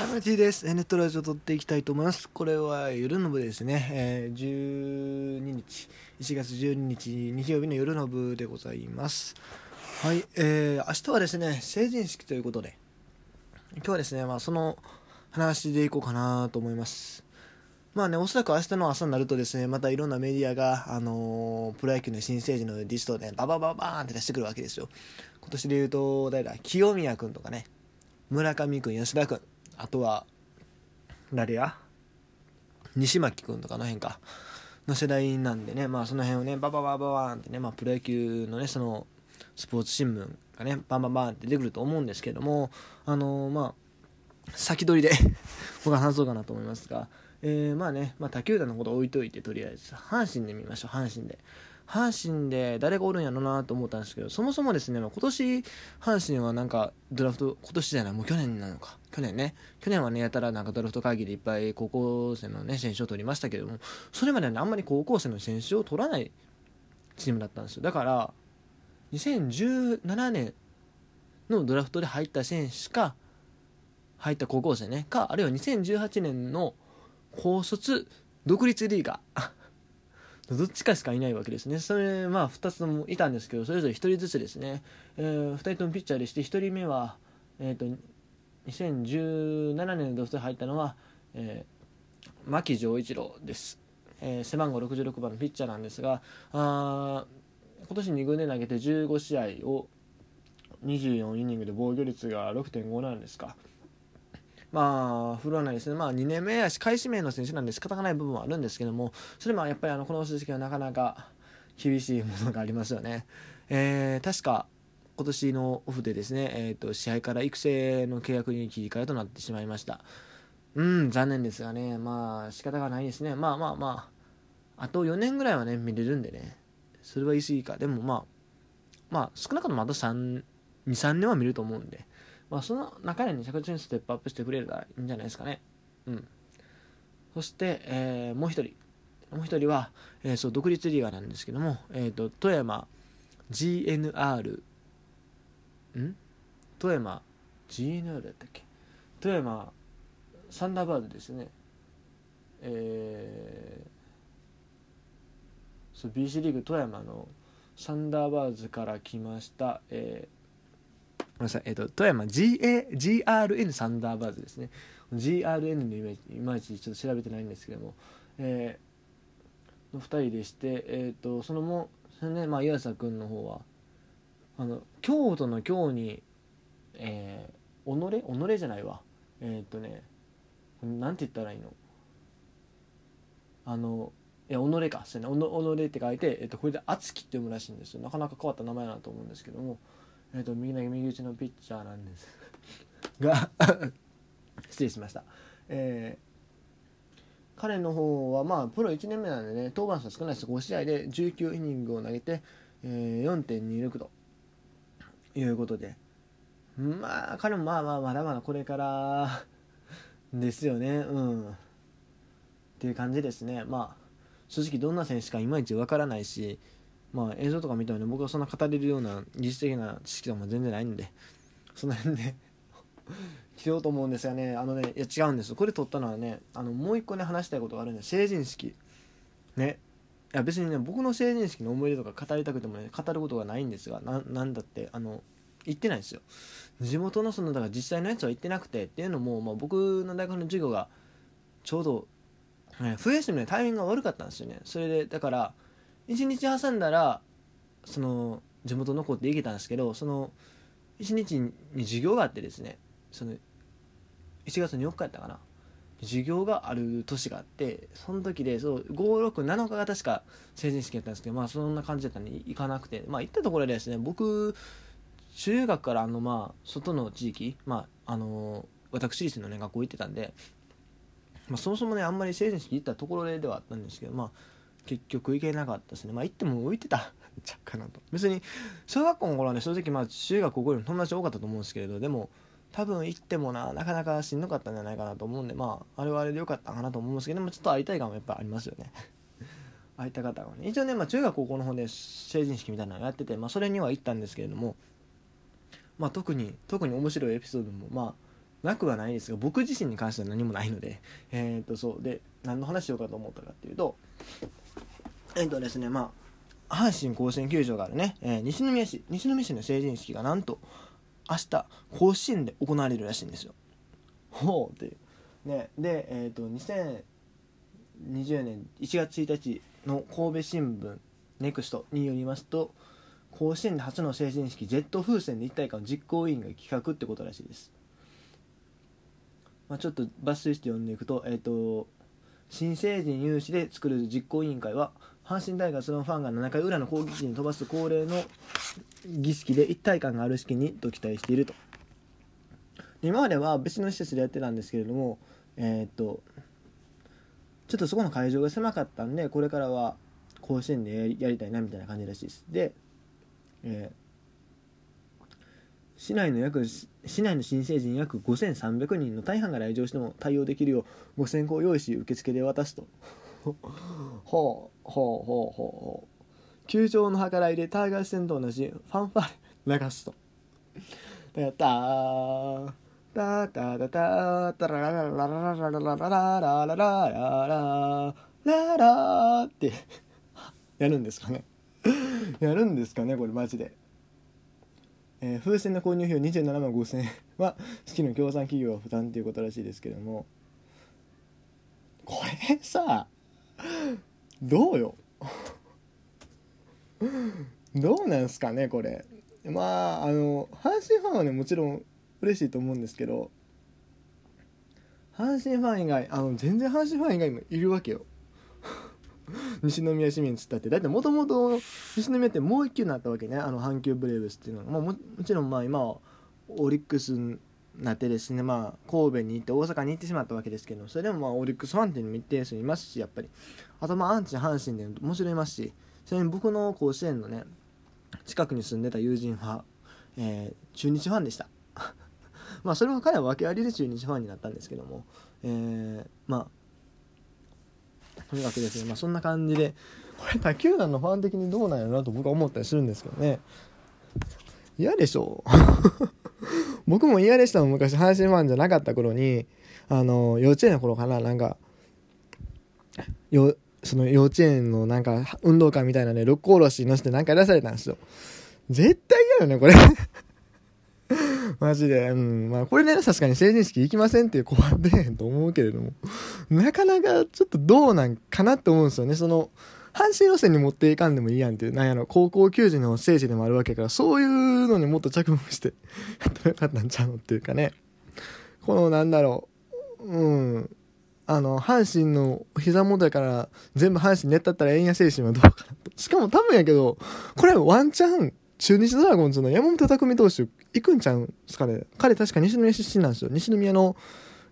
サムティです。ネットラジオ撮っていきたいと思います。これは夜の部ですね。えー、12日、1月12日、日曜日の夜の部でございます。はい、えー、明日はですね、成人式ということで、今日はですね、まあその話でいこうかなと思います。まあね、おそらく明日の朝になるとですね、またいろんなメディアが、あのープロ野球の新成人のリストをね、ババババーンって出してくるわけですよ。今年で言うと、誰だ、清宮君とかね、村上君、吉田君、あとは、誰や？西巻君とかの辺か、の世代なんでね、まあその辺をね、バババババーンってね、まあプロ野球のね、その、スポーツ新聞がね、バンバンバーンって出てくると思うんですけども、あのーまあ、先取りで 僕は話そうかなと思いますが、えー、まあね、まあ、他球団のこと置いといてとりあえず。阪神で見ましょう阪神で。阪神で誰がおるんやろなと思ったんですけどそもそもですね、ま、今年阪神はなんかドラフト今年じゃないもう去年なのか。去年ね。去年はねやたらなんかドラフト会議でいっぱい高校生のね選手を取りましたけどもそれまではねあんまり高校生の選手を取らないチームだったんですよ。だから2017年のドラフトで入った選手か入った高校生ねかあるいは2018年の高卒独立リーガー。どっちかしかいないわけですね。それまあ2つともいたんですけどそれぞれ1人ずつですね、えー、2人ともピッチャーでして1人目は、えー、と2017年のドフトで入ったのは、えー、牧丈一郎です、えー背番号66番のピッチャーなんですがあ今年2軍で投げて15試合を24イニングで防御率が6.5なんですか。まあ、振るわないですね、まあ、2年目やし、開始名の選手なんで仕方がない部分はあるんですけども、それもやっぱりあのこの成績はなかなか厳しいものがありますよね。えー確か今年のオフでですね、えー、と試合から育成の契約に切り替えとなってしまいました。うん、残念ですがね、まあ仕方がないですね。まあまあまあ、あと4年ぐらいはね、見れるんでね、それは言い過ぎか。でもまあ、まあ少なくともあと3、2、3年は見ると思うんで。まあ、その中でね、着実にステップアップしてくれればいいんじゃないですかね。うん。そして、えーもう一人。もう一人は、えーそう、独立リーガーなんですけども、えっ、と、富山 GNR、ん？富山 GNR だったっけ？富山サンダーバードですね。えーそう BC リーグ富山のサンダーバーズから来ました、えーめんなさい、えっ、と、富山 GA GRN サンダーバーズですね。GRN のイメージ、いまいちちょっと調べてないんですけども、えーの2人でして、えっ、と、そのも、そのね、まあ、岩佐君の方は、あの、京都の京に、えー、己？己じゃないわ。えっ、とね、なんて言ったらいいの？あの、いや、己か、そうね、おの己って書いて、えっ、と、これで敦樹って読むらしいんですよ。なかなか変わった名前だなと思うんですけども、えー、と右投げ右打ちのピッチャーなんです。が 失礼しました、えー彼の方はまあプロ1年目なんでね登板数少ないです。5試合で19イニングを投げて、えー4.26ということで。まあ彼もまあまあまだまだこれからですよね。うん。っていう感じですね。まあ正直どんな選手かいまいちわからないしまあ映像とか見てもね僕はそんな語れるような技術的な知識とかも全然ないんでその辺で 来ようと思うんですがね。あのねいや違うんですこれ撮ったのはねあのもう一個ね話したいことがあるんで成人式。ね。いや別にね僕の成人式の思い出とか語りたくてもね語ることがないんですがなんだってあの行ってないんですよ。地元のそのだから自治体のやつは行ってなくてっていうのも、まあ、僕の大学の授業がちょうど、ね、冬休みのタイミングが悪かったんですよね。それでだから1日挟んだらその地元の子って行けたんですけどその1日に授業があってですねその1月4日やったかな。授業がある年があってその時でそう567日が確か成人式やったんですけどまあそんな感じだったんで行かなくてまあ行ったところでですね僕中学からあのまあ外の地域まああの私立のね学校行ってたんで、まあ、そもそもねあんまり成人式行ったところではあったんですけどまあ結局行けなかったですね。まあ行っても浮いてた。ちゃうかなと。別に小学校の頃はね正直まあ中学高校よりも友達多かったと思うんですけれどでも多分行ってもななかなかしんどかったんじゃないかなと思うんでまああれはあれでよかったかなと思うんですけどでもちょっと会いたい感もやっぱありますよね。会いたかったかね。一応ね、まあ、中学高校の方で成人式みたいなのやってて、まあ、それには行ったんですけれどもまあ特に特に面白いエピソードもまあなくはないですが僕自身に関しては何もないので えっ、とそう。で何の話しようかと思ったかっていうとえっ、とですねまあ阪神甲子園球場があるね、えー西宮市西宮市の成人式がなんと明日甲子園で行われるらしいんですよ。ほうっていう。ねでえっ、と2020年1月1日の神戸新聞ネクストによりますと甲子園で初の成人式ジェット風船で一体感実行委員が企画ってことらしいです、まあ、ちょっと抜粋して読んでいくと,、えー、と新成人有志で作る実行委員会は阪神タイガースのファンが7回裏の攻撃時に飛ばす恒例の儀式で一体感がある式にと期待していると。今までは別の施設でやってたんですけれどもえっ、とちょっとそこの会場が狭かったんでこれからは甲子園でやりやりたいなみたいな感じらしいです。で、えー市内の約市内の新成人約5300人の大半が来場しても対応できるよう5000個用意し受付で渡すと。ほうほうほうほうほう。球場の計らいでターガー戦と同じファンファーレ流すと。タタータタタタタラララララララララララララララララってやるんですかねやるんですかねこれマジで、えー風船の購入費用27万5000円は好きの協賛企業が負担ということらしいですけどもこれさどうよ？どうなんすかねこれ。まああの阪神ファンはねもちろん嬉しいと思うんですけど阪神ファン以外あの全然阪神ファン以外もいるわけよ。西宮市民つったって。だってもともと西宮ってもう一級になったわけね。あの阪急ブレーブスっていうのが、まあ、ももちろんまあ今はオリックスなってですねまあ神戸に行って大阪に行ってしまったわけですけどそれでもまあオリックスファンっていうのも一定数いますしやっぱり。あとまあアンチ阪神でもちろんいますしちなみに僕の甲子園のね近くに住んでた友人は、えー中日ファンでした。まあそれも彼は訳ありで中日ファンになったんですけども、えーまあとにかくですね、まあ、そんな感じでこれ他球団のファン的にどうなんやろなと僕は思ったりするんですけどね。嫌でしょ 僕も嫌でしたもん昔阪神ファンじゃなかった頃にあの幼稚園の頃かななんかよその幼稚園のなんか運動会みたいなね六甲おろしに乗せてなんか出されたんですよ絶対嫌よねこれ マジで。うん。まあ、これね、さすがに成人式行きませんっていう子は出へんと思うけれども、なかなかちょっとどうなんかなって思うんですよね。その、阪神路線に持っていかんでもいいやんっていう、なんやろ、高校球児の聖地でもあるわけやから、そういうのにもっと着目して、やってもよかったんちゃうのっていうかね。この、なんだろう、うん。あの、阪神の膝元やから、全部阪神寝ったったらええんや精神はどうかなと。しかも多分やけど、これワンチャン、中日ドラゴンズの山本匠投手、行くんちゃうんすかね。彼確か西宮出身なんですよ。西宮の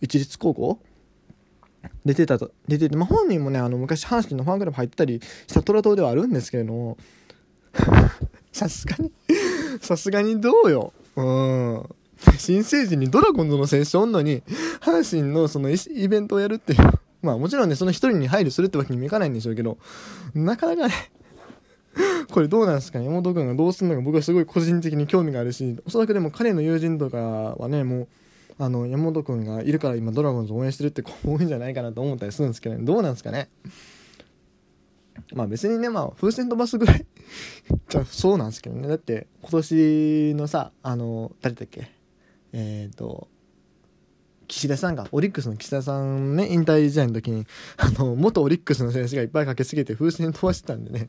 一律高校出てたと、出てて、まあ、本人もね、あの、昔阪神のファンクラブ入ったりした虎党ではあるんですけれども、さすがに、さすがにどうよ。うん。新成人にドラゴンズの選手おんのに、阪神のそのイイベントをやるっていう。まあもちろんね、その一人に配慮するってわけにもいかないんでしょうけど、なかなかね、これどうなんですかね？山本君がどうするのか僕はすごい個人的に興味があるし、おそらくでも彼の友人とかはね、もう、あの、山本君がいるから今ドラゴンズ応援してるって子も多いんじゃないかなと思ったりするんですけどね、どうなんですかね。まあ別にね、まあ風船飛ばすぐらい。じゃそうなんですけどね。だって今年のさ、あの、誰だっけ。えっ、と、岸田さんが、オリックスの岸田さんね、引退時代の時に、あの、元オリックスの選手がいっぱいかけすぎて風船飛ばしてたんでね、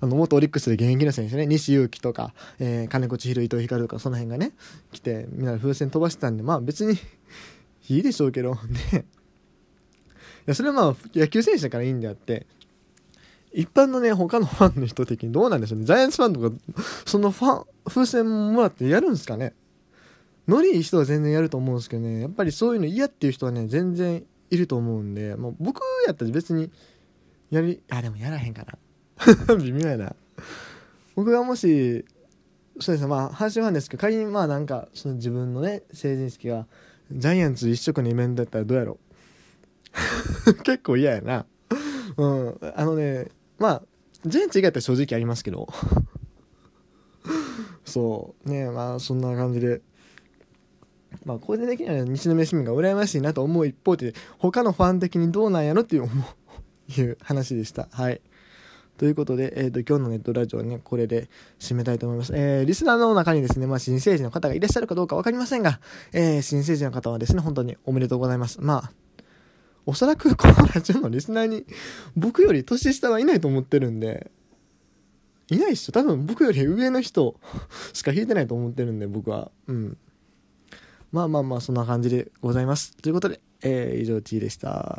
あの、元オリックスで現役の選手ね、西勇輝とか、えー金子千尋、伊藤光とか、その辺がね、来て、みんな風船飛ばしてたんで、まあ別に、いいでしょうけど、ね。いや、それはまあ、野球選手だからいいんであって、一般のね、他のファンの人的にどうなんでしょうね。ジャイアンツファンとか、そのファン、風船もらってやるんですかね。ノリいい人は全然やると思うんですけどね、やっぱりそういうの嫌っていう人はね、全然いると思うんで、もう僕やったら別に、やり、あ、でもやらへんかな。微妙やな。僕がもし、そうですね、まあ、阪神ファンですけど、仮にまあなんか、その自分のね、成人式が、ジャイアンツ一色のイベントだったらどうやろう？結構嫌やな。うん。あのね、まあ、ジャイアンツ以外だったら正直ありますけど。そう。ねまあ、そんな感じで。まあ個人的には西宮市民が羨ましいなと思う一方で他のファン的にどうなんやろっていういう話でしたはいということで、えーと、今日のネットラジオね、これで締めたいと思います。えー、リスナーの中にですね、まあ、新生児の方がいらっしゃるかどうかわかりませんが、えー、新生児の方はですね、本当におめでとうございます。まあ、おそらくこのラジオのリスナーに、僕より年下はいないと思ってるんで、いないっしょ。多分僕より上の人 しか弾いてないと思ってるんで、僕は。うん。まあまあまあ、そんな感じでございます。ということで、えー、以上 T でした。